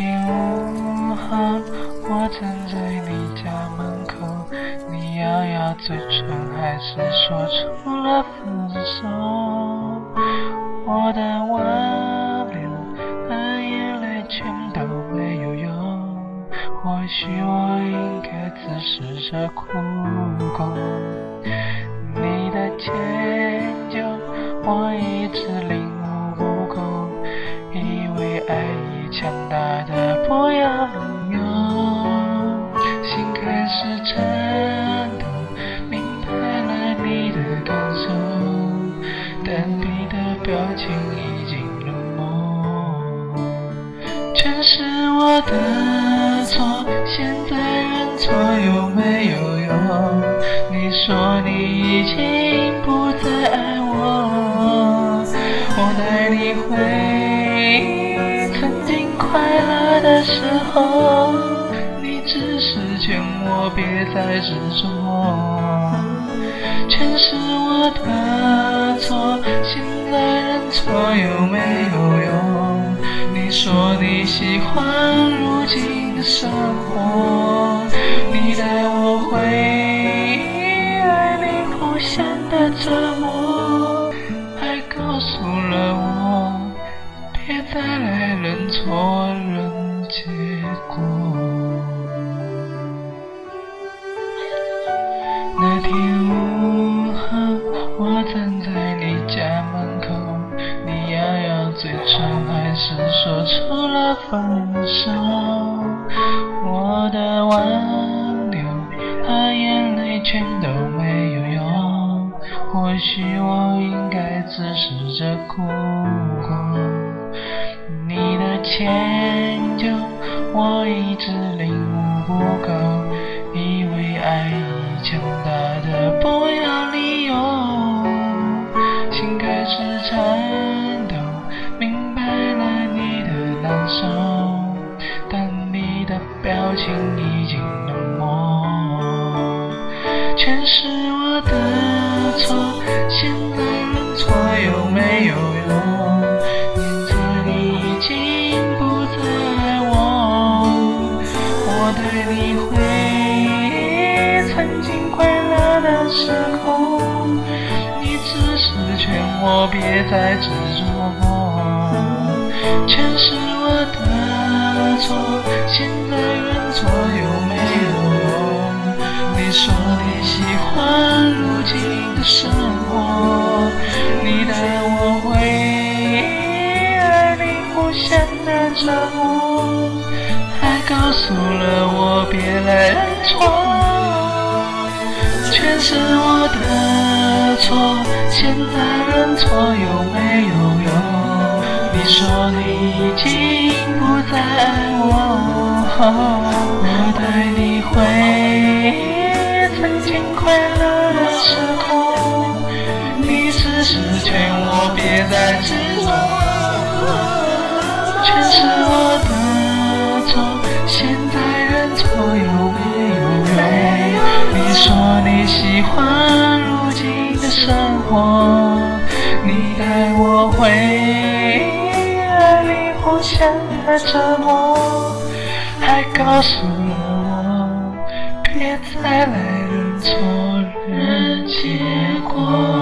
一无，我站在你家门口，你咬咬嘴唇，还是说出了分手。我的挽留和眼泪全都没有用，或许我应该自食着苦果。你的迁就，我一直。是我的错，现在认错有没有用？你说你已经不再爱我，我带你回忆曾经快乐的时候，你只是劝我别再执着，全是我的错，现在认错有没有用？说你喜欢如今的生活，你带我回忆爱你互相的折磨，还告诉了我别再来认错认结果。我的挽留和眼泪全都没有用，或许我应该自食着苦果。你的迁就，我一直领悟不全是我的错，现在认错有没有用？现在你已经不再爱我，我带你回忆曾经快乐的时空，你只是劝我别再执着，全是我的错，现在你互相的折磨，还告诉了我别来认错，全是我的错，现在认错有没有用？你说你已经不再爱我，我带你回忆曾经快乐全是我的错，现在认错有没有用？你说你喜欢如今的生活，你带我回忆爱里互相的折磨，还告诉了我别再来认错认结果。